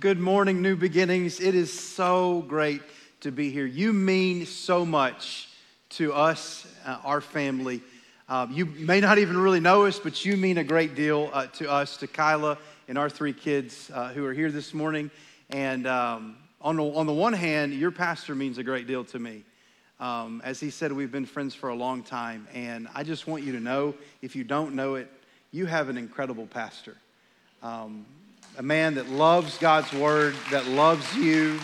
good morning, New Beginnings. It is so great to be here. You mean so much to us, uh, our family. Uh, you may not even really know us, but you mean a great deal uh, to us, to Kyla and our three kids uh, who are here this morning. And um, on, the, on the one hand, your pastor means a great deal to me. Um, as he said, we've been friends for a long time. And I just want you to know if you don't know it, you have an incredible pastor. Um, a man that loves God's word, that loves you,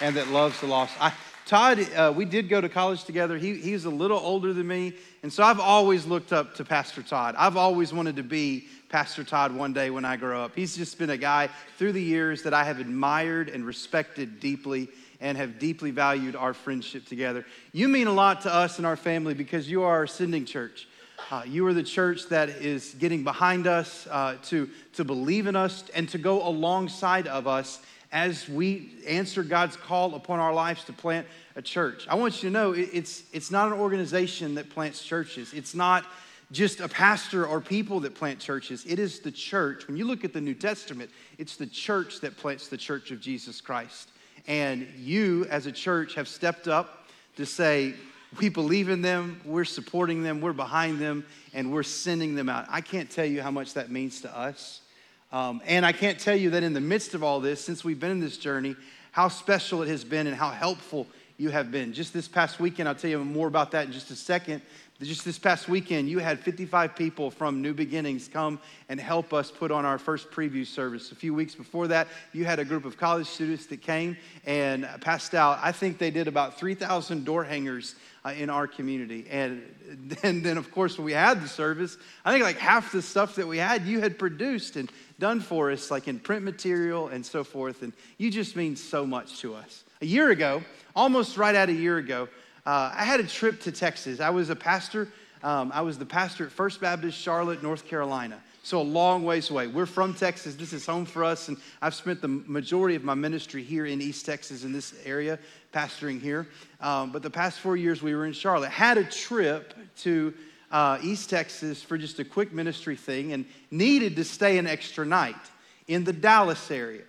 and that loves the lost. I, Todd, uh, we did go to college together. He, he's a little older than me. And so I've always looked up to Pastor Todd. I've always wanted to be Pastor Todd one day when I grow up. He's just been a guy through the years that I have admired and respected deeply and have deeply valued our friendship together. You mean a lot to us and our family because you are our sending church. Uh, you are the church that is getting behind us uh, to, to believe in us and to go alongside of us as we answer God's call upon our lives to plant a church. I want you to know it's, it's not an organization that plants churches. It's not just a pastor or people that plant churches. It is the church. When you look at the New Testament, it's the church that plants the church of Jesus Christ. And you, as a church, have stepped up to say, we believe in them, we're supporting them, we're behind them, and we're sending them out. I can't tell you how much that means to us. Um, and I can't tell you that in the midst of all this, since we've been in this journey, how special it has been and how helpful you have been. Just this past weekend, I'll tell you more about that in just a second. Just this past weekend, you had 55 people from New Beginnings come and help us put on our first preview service. A few weeks before that, you had a group of college students that came and passed out. I think they did about 3,000 door hangers uh, in our community. And, and then, of course, when we had the service, I think like half the stuff that we had, you had produced and done for us, like in print material and so forth. And you just mean so much to us. A year ago, almost right at a year ago, uh, I had a trip to Texas. I was a pastor. Um, I was the pastor at First Baptist Charlotte, North Carolina. So a long ways away. We're from Texas. This is home for us, and I've spent the majority of my ministry here in East Texas in this area, pastoring here. Um, but the past four years we were in Charlotte. Had a trip to uh, East Texas for just a quick ministry thing, and needed to stay an extra night in the Dallas area.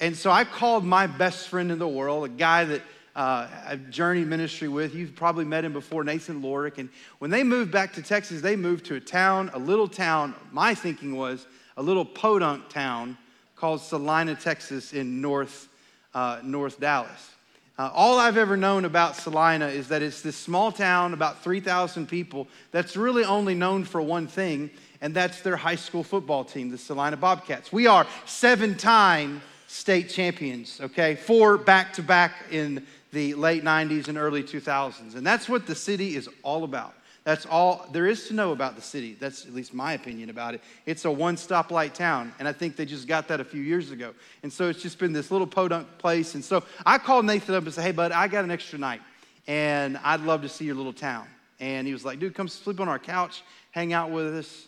And so I called my best friend in the world, a guy that uh, I've journeyed ministry with. You've probably met him before, Nathan Lorick. And when they moved back to Texas, they moved to a town, a little town. My thinking was a little podunk town called Celina, Texas, in North, uh, North Dallas. Uh, all I've ever known about Celina is that it's this small town, about 3,000 people, that's really only known for one thing, and that's their high school football team, the Celina Bobcats. We are seven time state champions, okay? Four back to back in the late 90s and early 2000s. And that's what the city is all about. That's all there is to know about the city. That's at least my opinion about it. It's a one stoplight town. And I think they just got that a few years ago. And so it's just been this little podunk place. And so I called Nathan up and said, Hey, bud, I got an extra night. And I'd love to see your little town. And he was like, Dude, come sleep on our couch, hang out with us.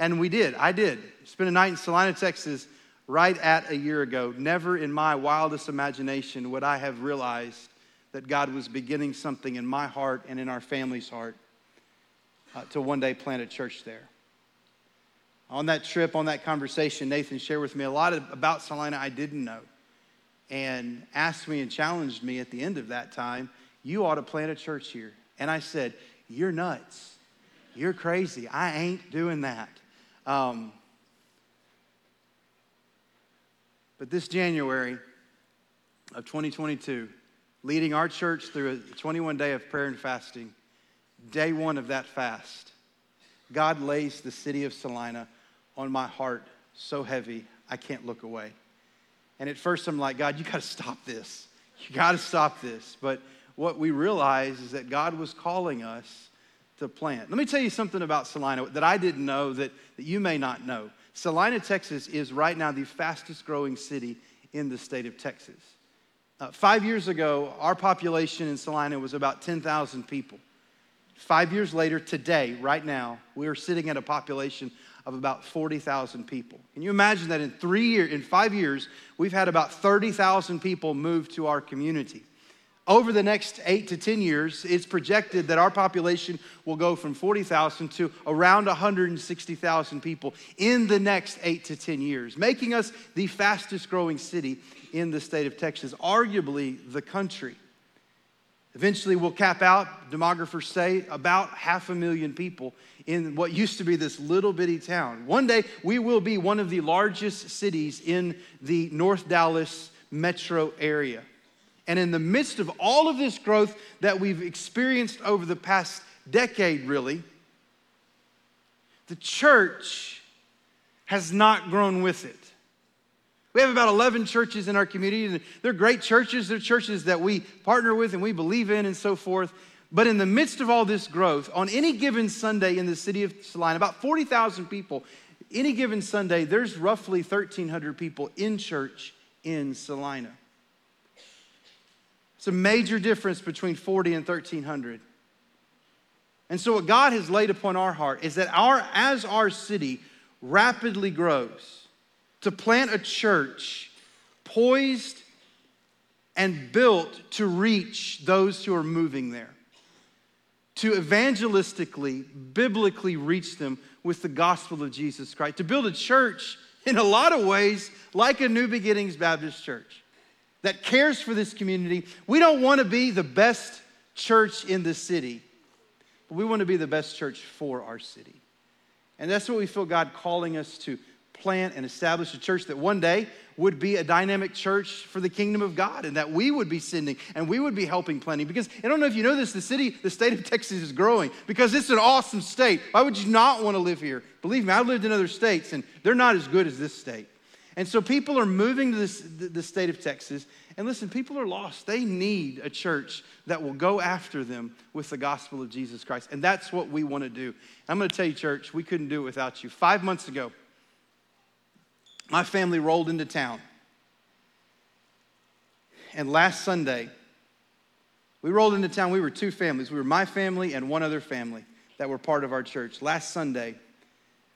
And we did. I did. Spent a night in Celina, Texas right at a year ago, never in my wildest imagination would I have realized that God was beginning something in my heart and in our family's heart uh, to one day plant a church there. On that trip, on that conversation, Nathan shared with me a lot of, about Celina I didn't know and asked me and challenged me at the end of that time, You ought to plant a church here. And I said, You're nuts. You're crazy. I ain't doing that. Um, But this January of 2022, leading our church through a 21 day of prayer and fasting, day one of that fast, God lays the city of Celina on my heart so heavy, I can't look away. And at first, I'm like, God, you got to stop this. You got to stop this. But what we realize is that God was calling us to plant. Let me tell you something about Celina that I didn't know that, that you may not know. Celina, Texas is right now the fastest growing city in the state of Texas. Uh, five years ago, our population in Celina was about 10,000 people. Five years later, today, right now, we are sitting at a population of about 40,000 people. Can you imagine that in three years, in five years, we've had about 30,000 people move to our community? Over the next eight to 10 years, it's projected that our population will go from 40,000 to around 160,000 people in the next eight to 10 years, making us the fastest growing city in the state of Texas, arguably the country. Eventually, we'll cap out, demographers say, about half a million people in what used to be this little bitty town. One day, we will be one of the largest cities in the North Dallas metro area. And in the midst of all of this growth that we've experienced over the past decade, really, the church has not grown with it. We have about 11 churches in our community, and they're great churches. They're churches that we partner with and we believe in and so forth. But in the midst of all this growth, on any given Sunday in the city of Celina, about 40,000 people, any given Sunday, there's roughly 1,300 people in church in Celina. It's a major difference between 40 and 1,300. And so, what God has laid upon our heart is that our, as our city rapidly grows, to plant a church poised and built to reach those who are moving there, to evangelistically, biblically reach them with the gospel of Jesus Christ, to build a church in a lot of ways like a New Beginnings Baptist church that cares for this community. We don't want to be the best church in the city, but we want to be the best church for our city. And that's what we feel God calling us to plant and establish a church that one day would be a dynamic church for the kingdom of God and that we would be sending and we would be helping planting. Because I don't know if you know this, the city, the state of Texas is growing because it's an awesome state. Why would you not want to live here? Believe me, I've lived in other states and they're not as good as this state. And so people are moving to this, the state of Texas. And listen, people are lost. They need a church that will go after them with the gospel of Jesus Christ. And that's what we want to do. I'm going to tell you, church, we couldn't do it without you. Five months ago, my family rolled into town. And last Sunday, we rolled into town. We were two families. We were my family and one other family that were part of our church. Last Sunday,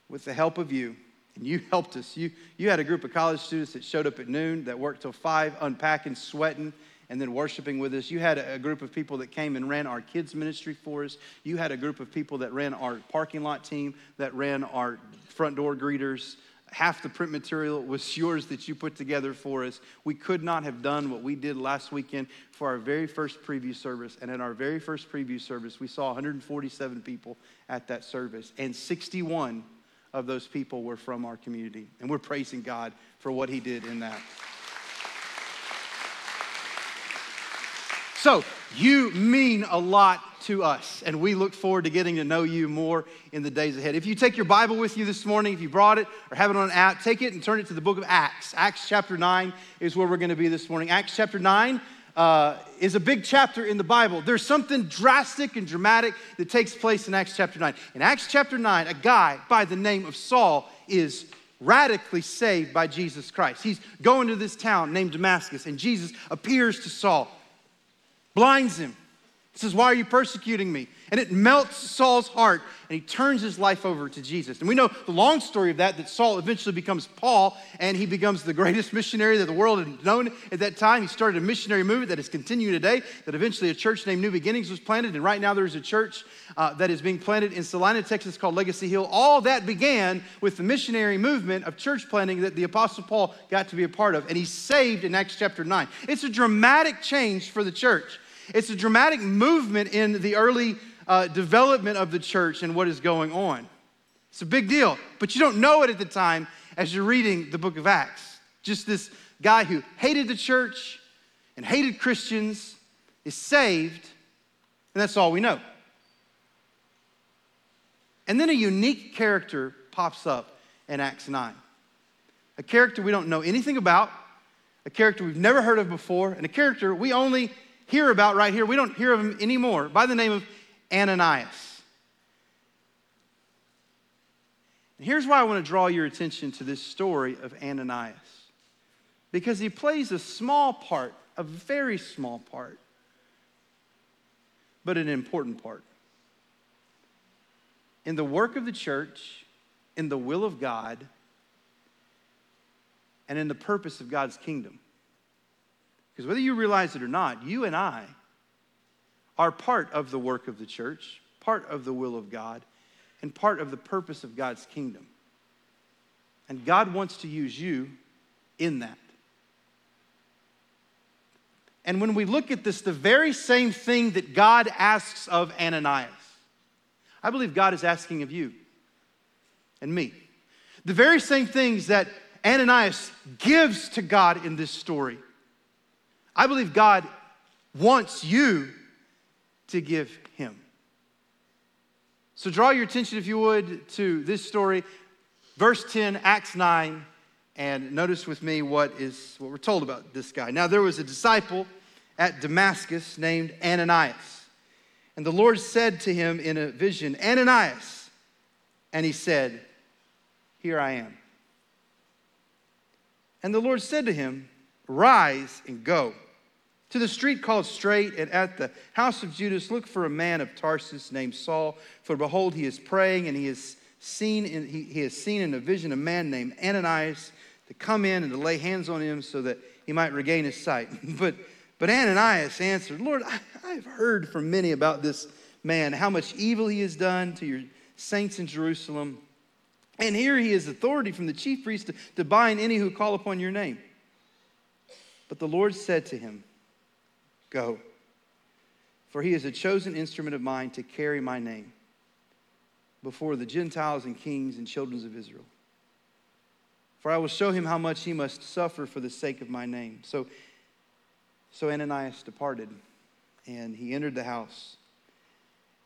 with the help of you, and you helped us. You, you had a group of college students that showed up at noon, that worked till five, unpacking, sweating, and then worshiping with us. You had a, group of people that came and ran our kids' ministry for us. You had a group of people that ran our parking lot team, that ran our front door greeters half the print material was yours that you put together for us. We could not have done what we did last weekend for our very first preview service. And in our very first preview service, we saw 147 people at that service, and 61 of those people were from our community. And we're praising God for what He did in that. So, you mean a lot to us, and we look forward to getting to know you more in the days ahead. If you take your Bible with you this morning, if you brought it or have it on an app, take it and turn it to the book of Acts. Acts chapter 9 is where we're going to be this morning. Acts chapter 9 uh, is a big chapter in the Bible. There's something drastic and dramatic that takes place in Acts chapter 9. In Acts chapter 9, a guy by the name of Saul is radically saved by Jesus Christ. He's going to this town named Damascus, and Jesus appears to Saul blinds him. Says, Why are you persecuting me? And it melts Saul's heart, and he turns his life over to Jesus. And we know the long story of that that Saul eventually becomes Paul, and he becomes the greatest missionary that the world had known at that time. He started a missionary movement that is continuing today, that eventually a church named New Beginnings was planted. And right now there's a church uh, that is being planted in Celina, Texas called Legacy Hill. All that began with the missionary movement of church planting that the Apostle Paul got to be a part of. And he's saved in Acts chapter 9. It's a dramatic change for the church. It's a dramatic movement in the early uh, development of the church and what is going on. It's a big deal, but you don't know it at the time as you're reading the book of Acts. Just this guy who hated the church and hated Christians is saved, and that's all we know. And then a unique character pops up in Acts 9. A character we don't know anything about, a character we've never heard of before, and a character we only hear about right here. We don't hear of him anymore by the name of Ananias. And here's why I want to draw your attention to this story of Ananias because he plays a small part, a very small part, but an important part. In the work of the church, in the will of God, and in the purpose of God's kingdom. Because whether you realize it or not, you and I are part of the work of the church, part of the will of God, and part of the purpose of God's kingdom. And God wants to use you in that. And when we look at this, the very same thing that God asks of Ananias, I believe God is asking of you and me. The very same things that Ananias gives to God in this story, I believe God wants you to give him. So draw your attention, if you would, to this story, verse 10, Acts 9, and notice with me what is what we're told about this guy. Now there was a disciple at Damascus named Ananias. And the Lord said to him in a vision, Ananias. And he said, Here I am. And the Lord said to him, Rise and go to the street called Straight, and at the house of Judas, look for a man of Tarsus named Saul. For behold, he is praying, and he has seen in, he, he has seen in a vision a man named Ananias to come in and to lay hands on him so that he might regain his sight. but, but Ananias answered, Lord, I, I've heard from many about this man, how much evil he has done to your saints in Jerusalem. And here he has authority from the chief priest to, to bind any who call upon your name. But the Lord said to him, Go, for he is a chosen instrument of mine to carry my name before the Gentiles and kings and children of Israel. For I will show him how much he must suffer for the sake of my name. So, so Ananias departed, and he entered the house.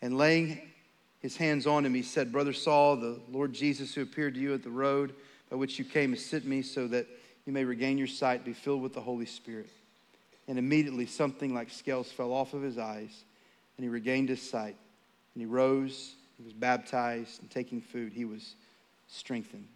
And laying his hands on him, he said, Brother Saul, the Lord Jesus, who appeared to you at the road by which you came, has sent me so that you may regain your sight, be filled with the Holy Spirit. And immediately something like scales fell off of his eyes, and he regained his sight. And he rose, he was baptized, and taking food, he was strengthened.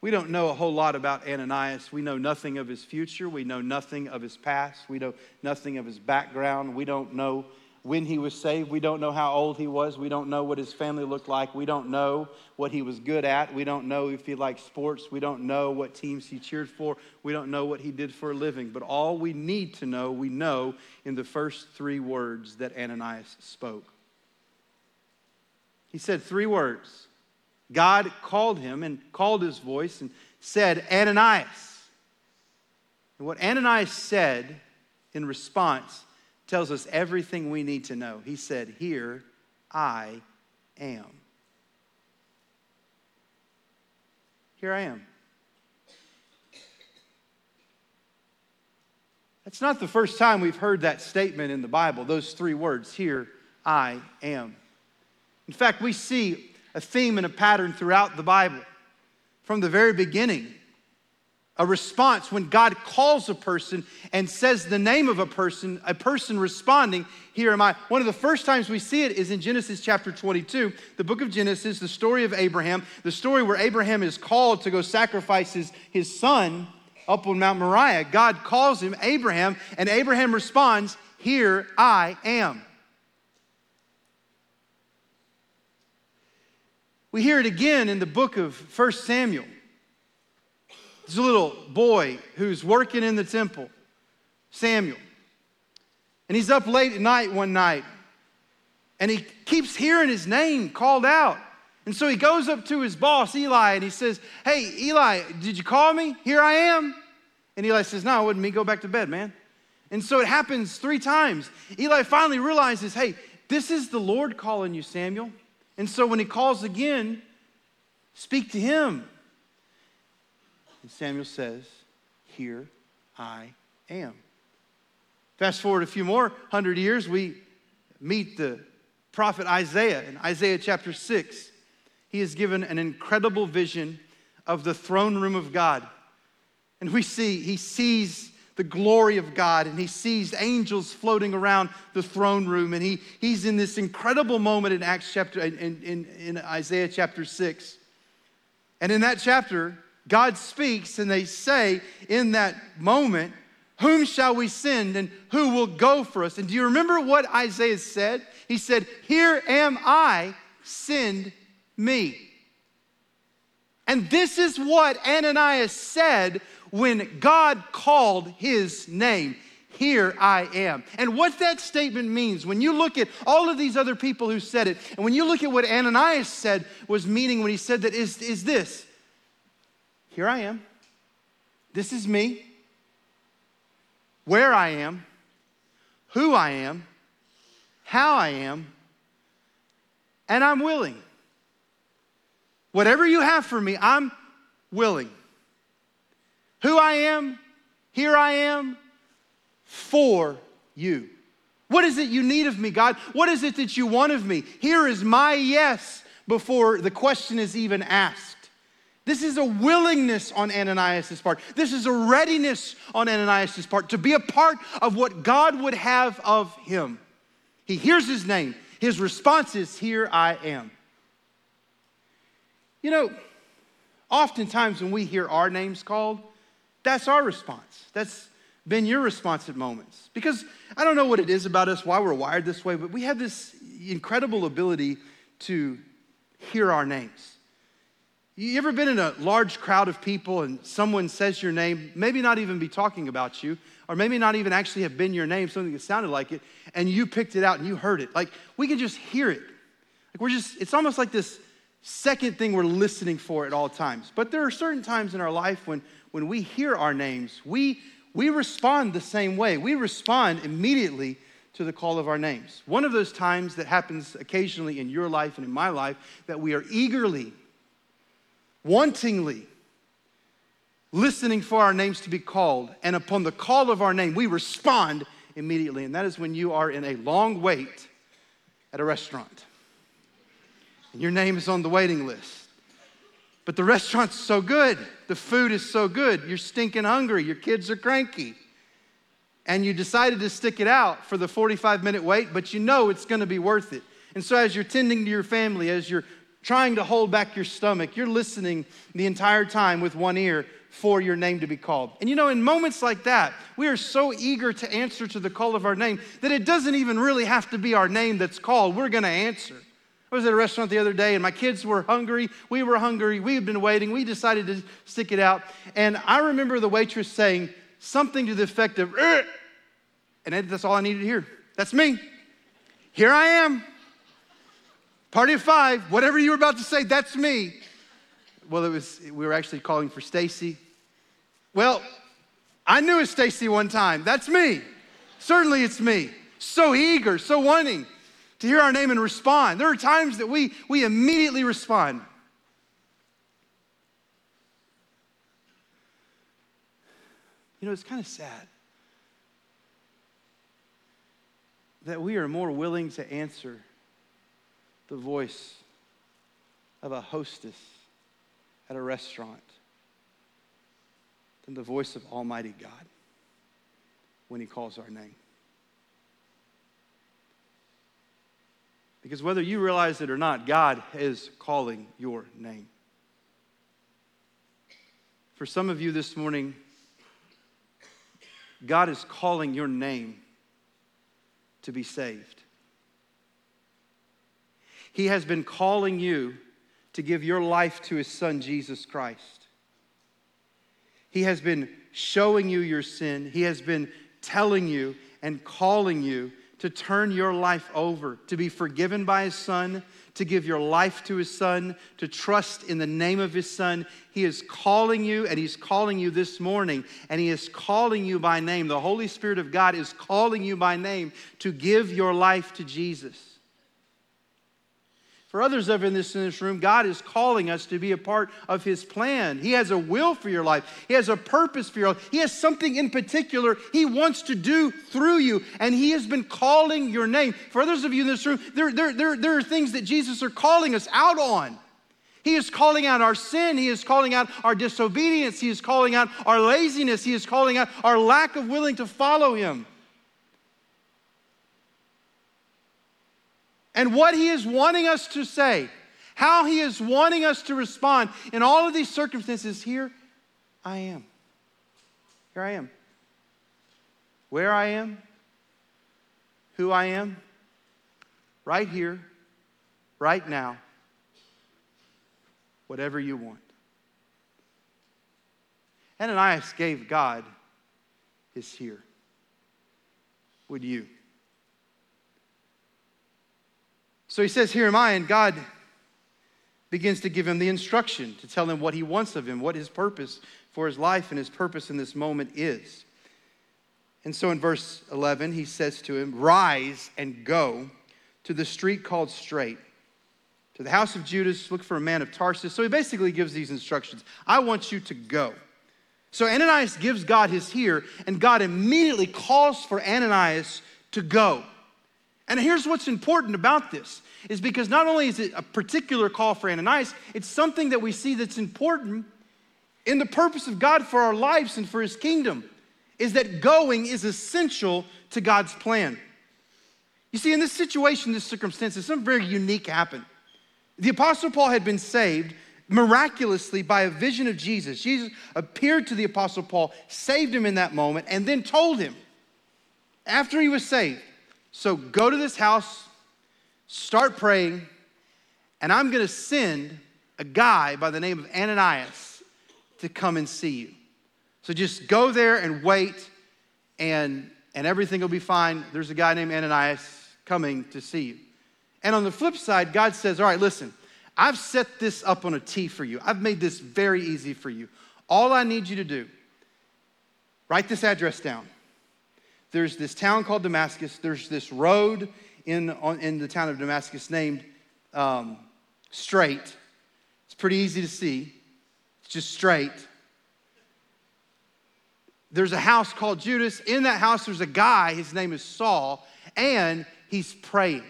We don't know a whole lot about Ananias. We know nothing of his future. We know nothing of his past. We know nothing of his background. We don't know when he was saved. We don't know how old he was. We don't know what his family looked like. We don't know what he was good at. We don't know if he liked sports. We don't know what teams he cheered for. We don't know what he did for a living. But all we need to know, we know in the first three words that Ananias spoke. He said three words. God called him and called his voice and said, Ananias. And what Ananias said in response tells us everything we need to know. He said, Here I am. Here I am. That's not the first time we've heard that statement in the Bible, those three words, Here I am. In fact, we see a theme and a pattern throughout the Bible from the very beginning a response when God calls a person and says the name of a person, a person responding, Here am I. One of the first times we see it is in Genesis chapter 22, the book of Genesis, the story of Abraham, the story where Abraham is called to go sacrifice his, his son up on Mount Moriah. God calls him Abraham, and Abraham responds, Here I am. We hear it again in the book of 1 Samuel. A little boy who's working in the temple, Samuel. And he's up late at night one night, and he keeps hearing his name called out. And so he goes up to his boss, Eli, and he says, Hey, Eli, did you call me? Here I am. And Eli says, No, it wasn't me. Go back to bed, man. And so it happens three times. Eli finally realizes, Hey, this is the Lord calling you, Samuel. And so when he calls again, speak to him. And Samuel says, Here I am. Fast forward a few more hundred years, we meet the prophet Isaiah in Isaiah chapter 6. He is given an incredible vision of the throne room of God. And we see, he sees the glory of God and he sees angels floating around the throne room. And he, he's in this incredible moment in Acts chapter, in, in, in Isaiah chapter 6. And in that chapter, God speaks, and they say in that moment, Whom shall we send and who will go for us? And do you remember what Isaiah said? He said, Here am I, send me. And this is what Ananias said when God called his name here I am. And what that statement means, when you look at all of these other people who said it, and when you look at what Ananias said was meaning when he said that, is, is this Here I am. This is me. Where I am, who I am, how I am, and I'm willing. Whatever you have for me, I'm willing. Who I am, here I am, for you. What is it you need of me, God? What is it that you want of me? Here is my yes before the question is even asked. This is a willingness on Ananias' part. This is a readiness on Ananias' part to be a part of what God would have of him. He hears his name. His response is, Here I am. You know, oftentimes when we hear our names called, that's our response. That's been your response at moments. Because I don't know what it is about us, why we're wired this way, but we have this incredible ability to hear our names. You ever been in a large crowd of people and someone says your name, maybe not even be talking about you, or maybe not even actually have been your name, something that sounded like it, and you picked it out and you heard it? Like, we can just hear it. Like, we're just, it's almost like this second thing we're listening for at all times. But there are certain times in our life when, when we hear our names, we we respond the same way. We respond immediately to the call of our names. One of those times that happens occasionally in your life and in my life that we are eagerly, wantingly listening for our names to be called, and upon the call of our name, we respond immediately. And that is when you are in a long wait at a restaurant. And your name is on the waiting list. But the restaurant's so good. The food is so good. You're stinking hungry. Your kids are cranky. And you decided to stick it out for the 45 minute wait, but you know it's going to be worth it. And so, as you're tending to your family, as you're trying to hold back your stomach, you're listening the entire time with one ear for your name to be called. And you know, in moments like that, we are so eager to answer to the call of our name that it doesn't even really have to be our name that's called. We're going to answer. I was at a restaurant the other day and my kids were hungry. We were hungry. We had been waiting. We decided to stick it out. And I remember the waitress saying something to the effect of, Ugh! and that's all I needed to hear. That's me. Here I am. Party of five. Whatever you were about to say, that's me. Well, it was, we were actually calling for Stacy. Well, I knew a Stacy one time. That's me. Certainly it's me. So eager, so wanting to hear our name and respond. There are times that we, we immediately respond. You know, it's kind of sad that we are more willing to answer the voice of a hostess at a restaurant than the voice of Almighty God when He calls our name. Because whether you realize it or not, God is calling your name. For some of you this morning, God is calling your name to be saved. He has been calling you to give your life to His Son, Jesus Christ. He has been showing you your sin, He has been telling you and calling you to turn your life over, to be forgiven by His Son, to give your life to His Son, to trust in the name of His Son. He is calling you, and He's calling you this morning, and He is calling you by name. The Holy Spirit of God is calling you by name to give your life to Jesus. For others of in this, in this room, God is calling us to be a part of His plan. He has a will for your life, He has a purpose for your life. He has something in particular He wants to do through you, and He has been calling your name. For others of you in this room, there, there, there, there are things that Jesus are calling us out on. He is calling out our sin. He is calling out our disobedience. He is calling out our laziness. He is calling out our lack of willing to follow Him. And what He is wanting us to say, how He is wanting us to respond in all of these circumstances. Here I am. Here I am. Where I am, who I am, right here, right now, whatever you want. Ananias gave God his here. would you? So he says, Here am I, and God begins to give him the instruction to tell him what he wants of him, what his purpose for his life and his purpose in this moment is. And so in verse 11, he says to him, Rise and go to the street called Straight, to the house of Judas, look for a man of Tarsus. So he basically gives these instructions I want you to go. So Ananias gives God his here, and God immediately calls for Ananias to go. And here's what's important about this is because not only is it a particular call for Ananias, it's something that we see that's important in the purpose of God for our lives and for his kingdom is that going is essential to God's plan. You see, in this situation, this circumstance, something very unique happened. The Apostle Paul had been saved miraculously by a vision of Jesus. Jesus appeared to the Apostle Paul, saved him in that moment, and then told him, after he was saved, so go to this house, start praying, and I'm going to send a guy by the name of Ananias to come and see you. So just go there and wait, and, and everything will be fine. There's a guy named Ananias coming to see you. And on the flip side, God says, All right, listen, I've set this up on a T for you. I've made this very easy for you. All I need you to do, write this address down. There's this town called Damascus. There's this road in, in the town of Damascus named um, Straight. It's pretty easy to see. It's just straight. There's a house called Judas. In that house, there's a guy. His name is Saul, and he's praying.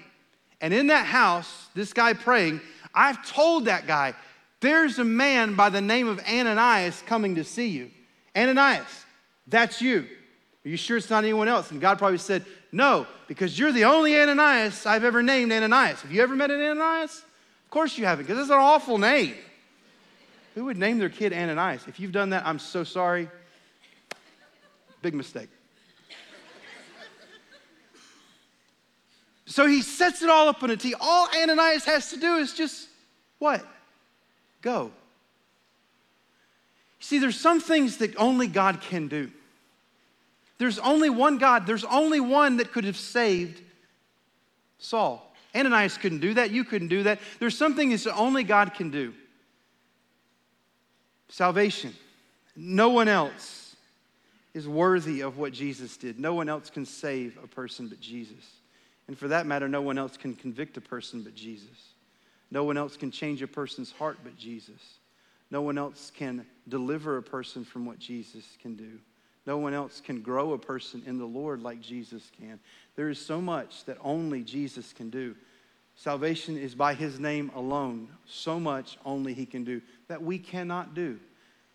And in that house, this guy praying, I've told that guy, there's a man by the name of Ananias coming to see you. Ananias, that's you. Are you sure it's not anyone else? And God probably said, No, because you're the only Ananias I've ever named Ananias. Have you ever met an Ananias? Of course you haven't, because it's an awful name. Who would name their kid Ananias? If you've done that, I'm so sorry. Big mistake. So he sets it all up on a T. All Ananias has to do is just what? Go. See, there's some things that only God can do. There's only one God, there's only one that could have saved Saul. Ananias couldn't do that. You couldn't do that. There's something that only God can do. Salvation. No one else is worthy of what Jesus did. No one else can save a person but Jesus. And for that matter, no one else can convict a person but Jesus. No one else can change a person's heart but Jesus. No one else can deliver a person from what Jesus can do. No one else can grow a person in the Lord like Jesus can. There is so much that only Jesus can do. Salvation is by his name alone. So much only he can do that we cannot do.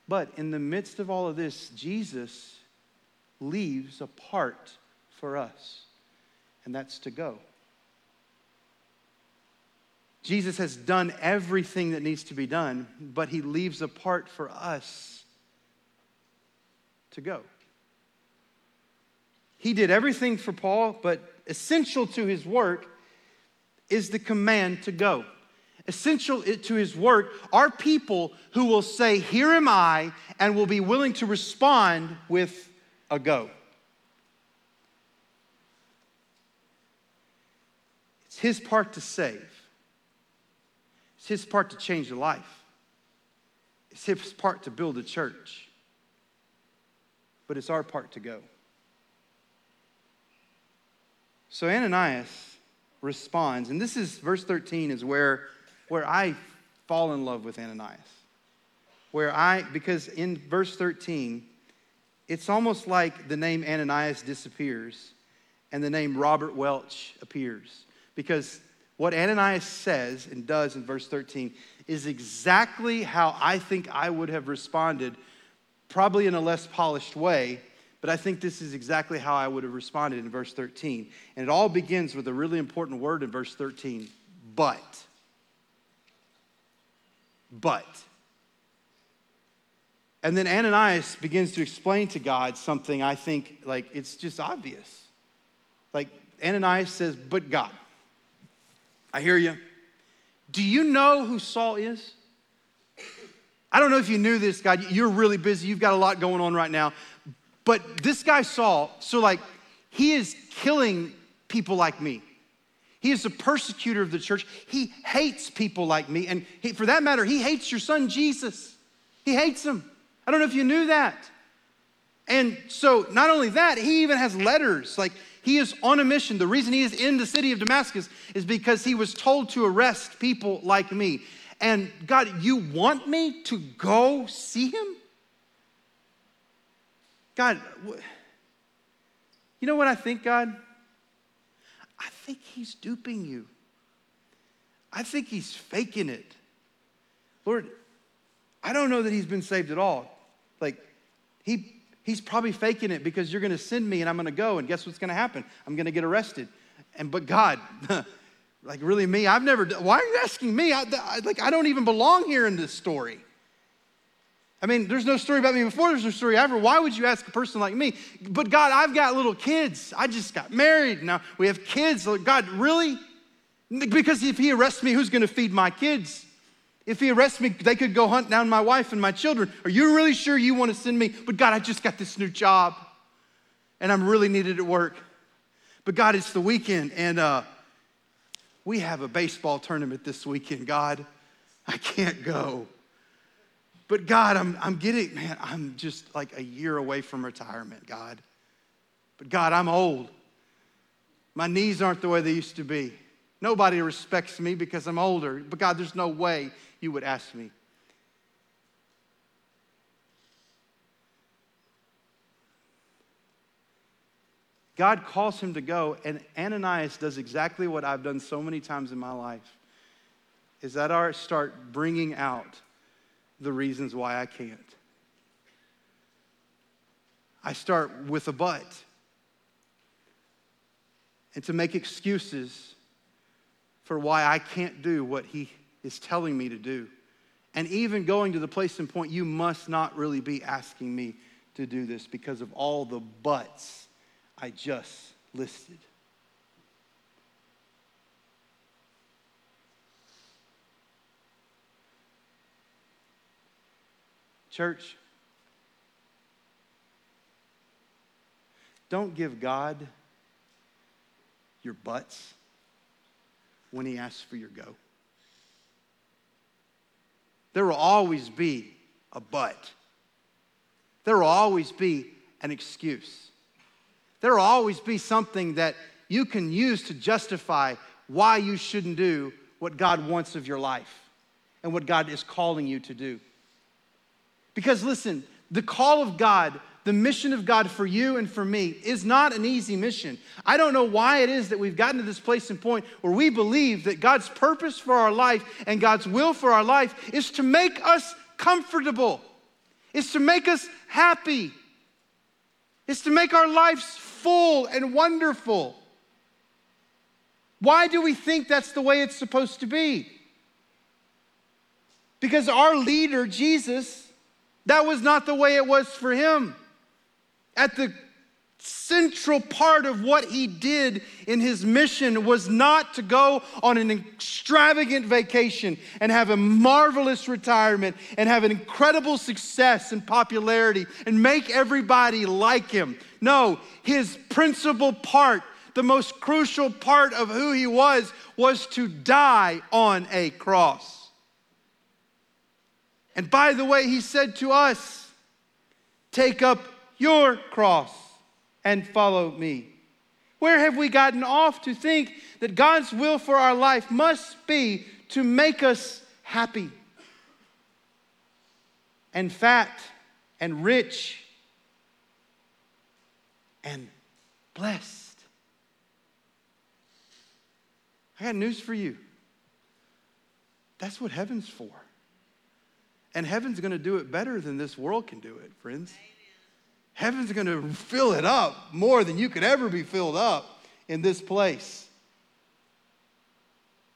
But in the midst of all of this, Jesus leaves a part for us and that's to go. Jesus has done everything that needs to be done, but he leaves a part for us to go. He did everything for Paul, but essential to his work is the command to go. Essential to his work are people who will say, Here am I, and will be willing to respond with a go. It's his part to save, it's his part to change a life, it's his part to build a church. But it's our part to go. So Ananias responds, and this is verse 13 is where, where I fall in love with Ananias. Where I, because in verse 13, it's almost like the name Ananias disappears and the name Robert Welch appears. Because what Ananias says and does in verse 13 is exactly how I think I would have responded, probably in a less polished way, but I think this is exactly how I would have responded in verse 13. And it all begins with a really important word in verse 13 but. But. And then Ananias begins to explain to God something I think like it's just obvious. Like Ananias says, but God. I hear you. Do you know who Saul is? I don't know if you knew this, God. You're really busy. You've got a lot going on right now. But this guy Saul, so like he is killing people like me. He is a persecutor of the church. He hates people like me. And he, for that matter, he hates your son Jesus. He hates him. I don't know if you knew that. And so, not only that, he even has letters. Like, he is on a mission. The reason he is in the city of Damascus is because he was told to arrest people like me. And God, you want me to go see him? God, you know what I think, God? I think he's duping you. I think he's faking it. Lord, I don't know that he's been saved at all. Like, he He's probably faking it because you're going to send me and I'm going to go. And guess what's going to happen? I'm going to get arrested. And but God, like really me, I've never. Why are you asking me? I, like I don't even belong here in this story. I mean, there's no story about me before. There's no story ever. Why would you ask a person like me? But God, I've got little kids. I just got married. Now we have kids. God, really? Because if He arrests me, who's going to feed my kids? If he arrests me, they could go hunt down my wife and my children. Are you really sure you want to send me? But God, I just got this new job and I'm really needed at work. But God, it's the weekend and uh, we have a baseball tournament this weekend, God. I can't go. But God, I'm, I'm getting, man, I'm just like a year away from retirement, God. But God, I'm old. My knees aren't the way they used to be. Nobody respects me because I'm older. But God, there's no way you would ask me. God calls him to go, and Ananias does exactly what I've done so many times in my life. Is that I start bringing out the reasons why I can't. I start with a but. And to make excuses for why I can't do what he is telling me to do. And even going to the place and point, you must not really be asking me to do this because of all the buts I just listed. Church, don't give God your butts when He asks for your go. There will always be a but. There will always be an excuse. There will always be something that you can use to justify why you shouldn't do what God wants of your life and what God is calling you to do. Because listen, the call of God the mission of God for you and for me is not an easy mission. I don't know why it is that we've gotten to this place and point where we believe that God's purpose for our life and God's will for our life is to make us comfortable, is to make us happy, is to make our lives full and wonderful. Why do we think that's the way it's supposed to be? Because our leader, Jesus, that was not the way it was for him at the central part of what he did in his mission was not to go on an extravagant vacation and have a marvelous retirement and have an incredible success and popularity and make everybody like him. No, his principal part, the most crucial part of who he was, was to die on a cross. And by the way, he said to us, Take up your cross and follow me. Where have we gotten off to think that God's will for our life must be to make us happy and fat and rich and blessed? I got news for you. That's what heaven's for. And heaven's going to do it better than this world can do it, friends. Heaven's going to fill it up more than you could ever be filled up in this place.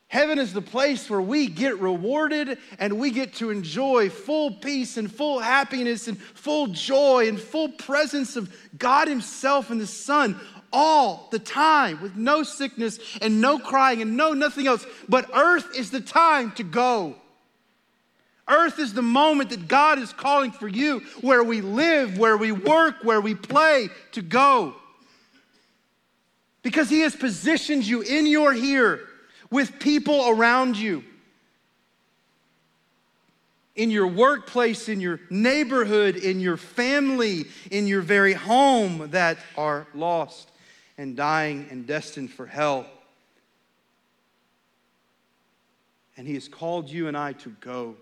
Heaven is the place where we get rewarded and we get to enjoy full peace and full happiness and full joy and full presence of God Himself and the Son all the time with no sickness and no crying and no nothing else. But earth is the time to go. Earth is the moment that God is calling for you, where we live, where we work, where we play, to go. because He has positioned you in your here with people around you in your workplace, in your neighborhood, in your family, in your very home that are lost and dying and destined for hell. And He has called you and I to go.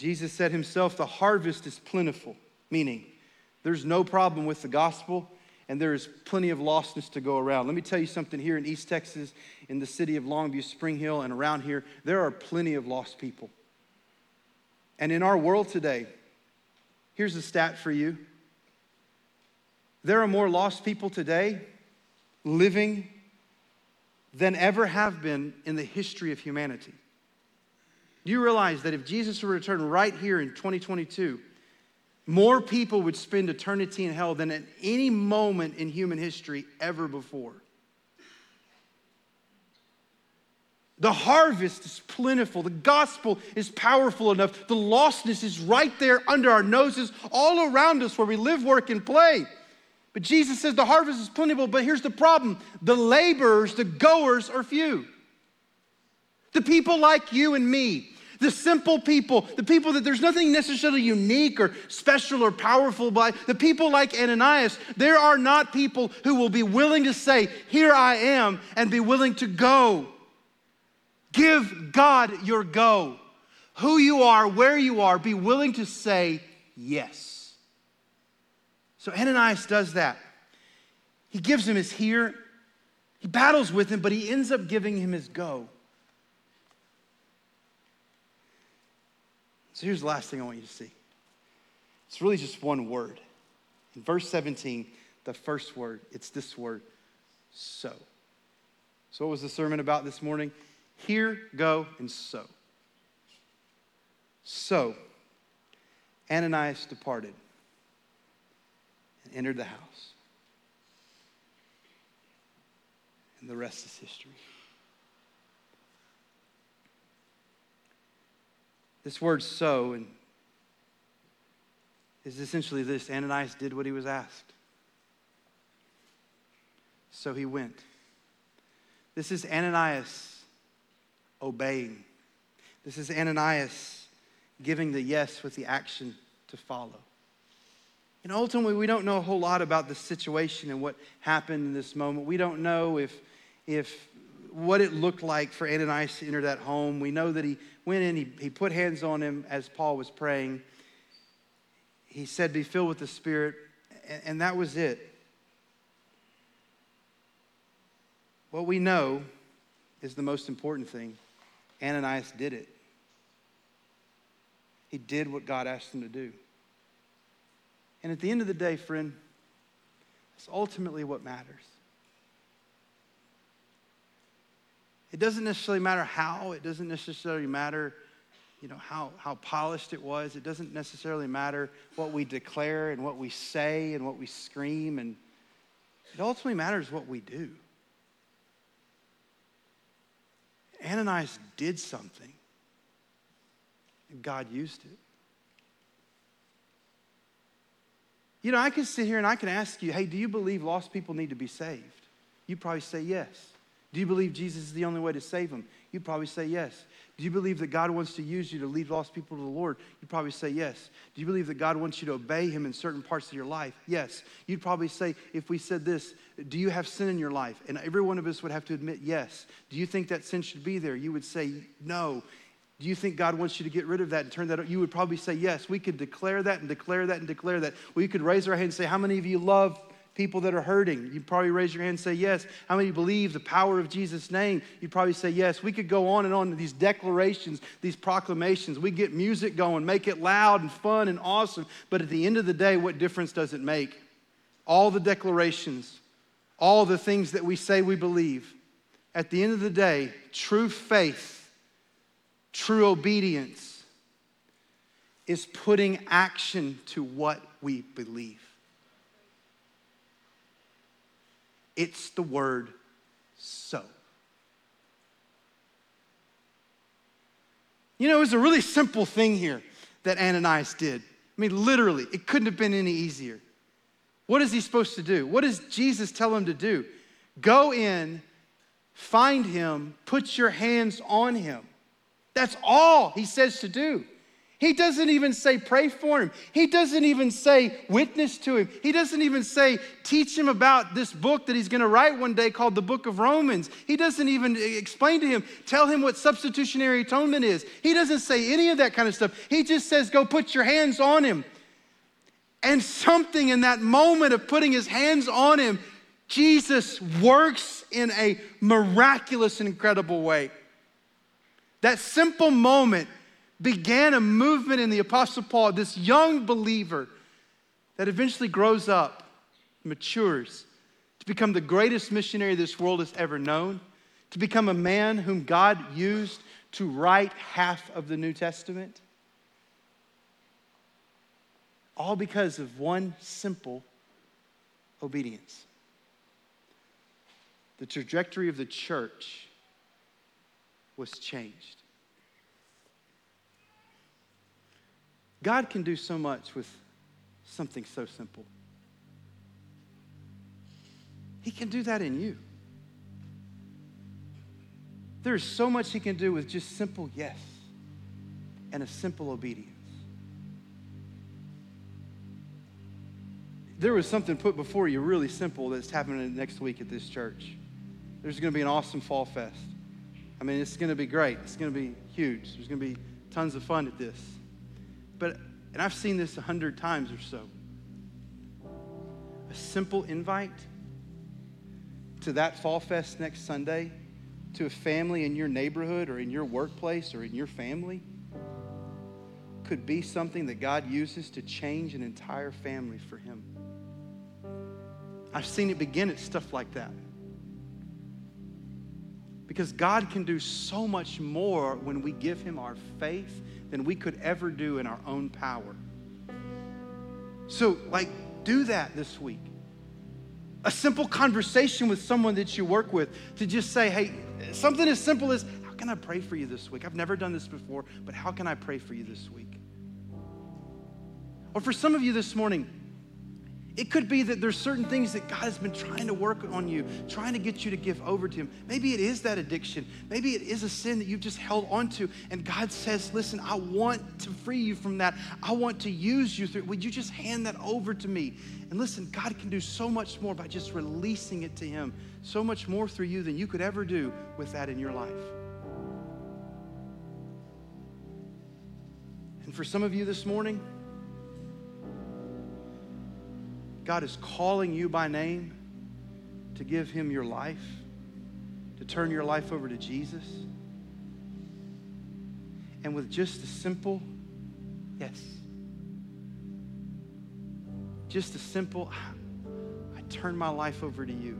Jesus said himself, The harvest is plentiful, meaning there's no problem with the gospel and there is plenty of lostness to go around. Let me tell you something here in East Texas, in the city of Longview, Spring Hill, and around here, there are plenty of lost people. And in our world today, here's a stat for you there are more lost people today living than ever have been in the history of humanity. Do you realize that if Jesus were to return right here in 2022, more people would spend eternity in hell than at any moment in human history ever before. The harvest is plentiful. The gospel is powerful enough. The lostness is right there under our noses, all around us where we live, work, and play. But Jesus says the harvest is plentiful, but here's the problem the laborers, the goers are few. The people like you and me, the simple people, the people that there's nothing necessarily unique or special or powerful by, the people like Ananias, there are not people who will be willing to say, Here I am, and be willing to go. Give God your go. Who you are, where you are, be willing to say yes. So Ananias does that. He gives him his here, he battles with him, but he ends up giving him his go. So here's the last thing I want you to see it's really just one word. In verse 17, the first word, it's this word, so. So, what was the sermon about this morning? Here, go, and so. So, Ananias departed and entered the house. And the rest is history. This word so and is essentially this Ananias did what he was asked. So he went. This is Ananias obeying. This is Ananias giving the yes with the action to follow. And ultimately, we don't know a whole lot about the situation and what happened in this moment. We don't know if, if what it looked like for Ananias to enter that home. We know that he went in, he, he put hands on him as Paul was praying. He said, Be filled with the Spirit, and, and that was it. What we know is the most important thing. Ananias did it. He did what God asked him to do. And at the end of the day, friend, that's ultimately what matters. It doesn't necessarily matter how, it doesn't necessarily matter, you know, how, how polished it was. It doesn't necessarily matter what we declare and what we say and what we scream. And it ultimately matters what we do. Ananias did something, and God used it. You know, I can sit here and I can ask you, hey, do you believe lost people need to be saved? You probably say yes. Do you believe Jesus is the only way to save them? You'd probably say yes. Do you believe that God wants to use you to lead lost people to the Lord? You'd probably say yes. Do you believe that God wants you to obey Him in certain parts of your life? Yes. You'd probably say, if we said this, do you have sin in your life? And every one of us would have to admit yes. Do you think that sin should be there? You would say no. Do you think God wants you to get rid of that and turn that? You would probably say yes. We could declare that and declare that and declare that. We could raise our hand and say, How many of you love people that are hurting? You'd probably raise your hand and say yes. How many believe the power of Jesus' name? You'd probably say yes. We could go on and on these declarations, these proclamations. We get music going, make it loud and fun and awesome. But at the end of the day, what difference does it make? All the declarations, all the things that we say we believe. At the end of the day, true faith, true obedience is putting action to what we believe. It's the word so. You know, it was a really simple thing here that Ananias did. I mean, literally, it couldn't have been any easier. What is he supposed to do? What does Jesus tell him to do? Go in, find him, put your hands on him. That's all he says to do. He doesn't even say pray for him. He doesn't even say witness to him. He doesn't even say teach him about this book that he's going to write one day called the book of Romans. He doesn't even explain to him, tell him what substitutionary atonement is. He doesn't say any of that kind of stuff. He just says, go put your hands on him. And something in that moment of putting his hands on him, Jesus works in a miraculous and incredible way. That simple moment began a movement in the Apostle Paul, this young believer that eventually grows up, matures, to become the greatest missionary this world has ever known, to become a man whom God used to write half of the New Testament. All because of one simple obedience. The trajectory of the church was changed. God can do so much with something so simple. He can do that in you. There's so much He can do with just simple yes and a simple obedience. There was something put before you really simple that's happening next week at this church. There's going to be an awesome fall fest. I mean, it's going to be great. It's going to be huge. There's going to be tons of fun at this. But, and I've seen this a hundred times or so. A simple invite to that Fall Fest next Sunday to a family in your neighborhood or in your workplace or in your family could be something that God uses to change an entire family for Him. I've seen it begin at stuff like that. Because God can do so much more when we give Him our faith than we could ever do in our own power. So, like, do that this week. A simple conversation with someone that you work with to just say, hey, something as simple as, how can I pray for you this week? I've never done this before, but how can I pray for you this week? Or for some of you this morning, it could be that there's certain things that God has been trying to work on you, trying to get you to give over to Him. Maybe it is that addiction. Maybe it is a sin that you've just held onto. And God says, Listen, I want to free you from that. I want to use you through. Would you just hand that over to me? And listen, God can do so much more by just releasing it to Him, so much more through you than you could ever do with that in your life. And for some of you this morning, God is calling you by name to give Him your life, to turn your life over to Jesus. And with just a simple yes, just a simple, ah, I turn my life over to you.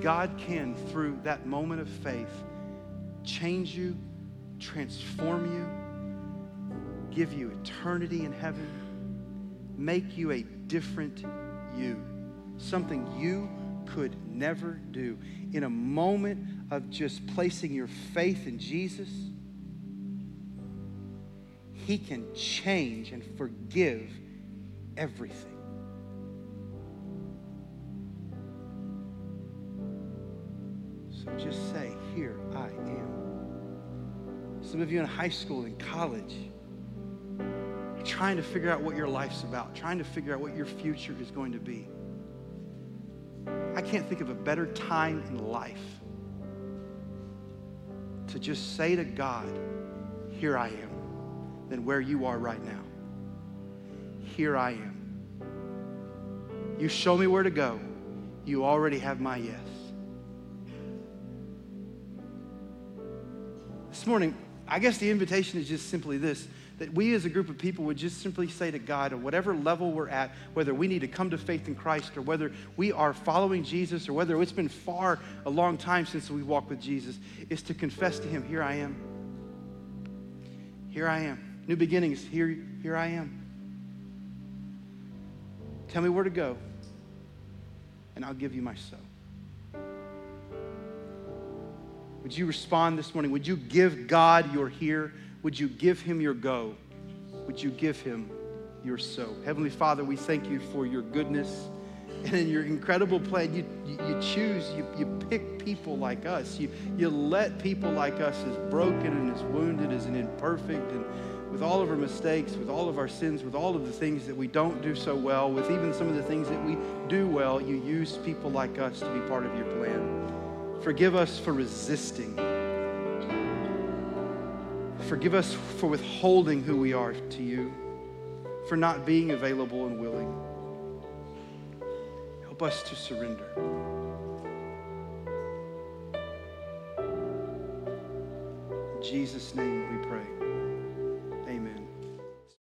God can, through that moment of faith, change you, transform you, give you eternity in heaven make you a different you, something you could never do. In a moment of just placing your faith in Jesus, He can change and forgive everything. So just say, Here I am. Some of you in high school and college, trying to figure out what your life's about, trying to figure out what your future is going to be. I can't think of a better time in life to just say to God, Here I am, than where you are right now. Here I am. You show me where to go. You already have my yes. This morning, I guess the invitation is just simply this that we as a group of people would just simply say to God, at whatever level we're at, whether we need to come to faith in Christ or whether we are following Jesus or whether it's been far a long time since we walked with Jesus, is to confess to Him, Here I am. Here I am. New beginnings, here, here I am. Tell me where to go, and I'll give you my soul. Would you respond this morning? Would you give God your here? Would you give him your go? Would you give him your so. Heavenly Father, we thank you for your goodness and in your incredible plan. You, you, choose, you, you pick people like us. You, you let people like us, as broken and as wounded, as imperfect, and with all of our mistakes, with all of our sins, with all of the things that we don't do so well, with even some of the things that we do well, you use people like us to be part of your plan. Forgive us for resisting. Forgive us for withholding who we are to you, for not being available and willing. Help us to surrender. In Jesus' name we pray.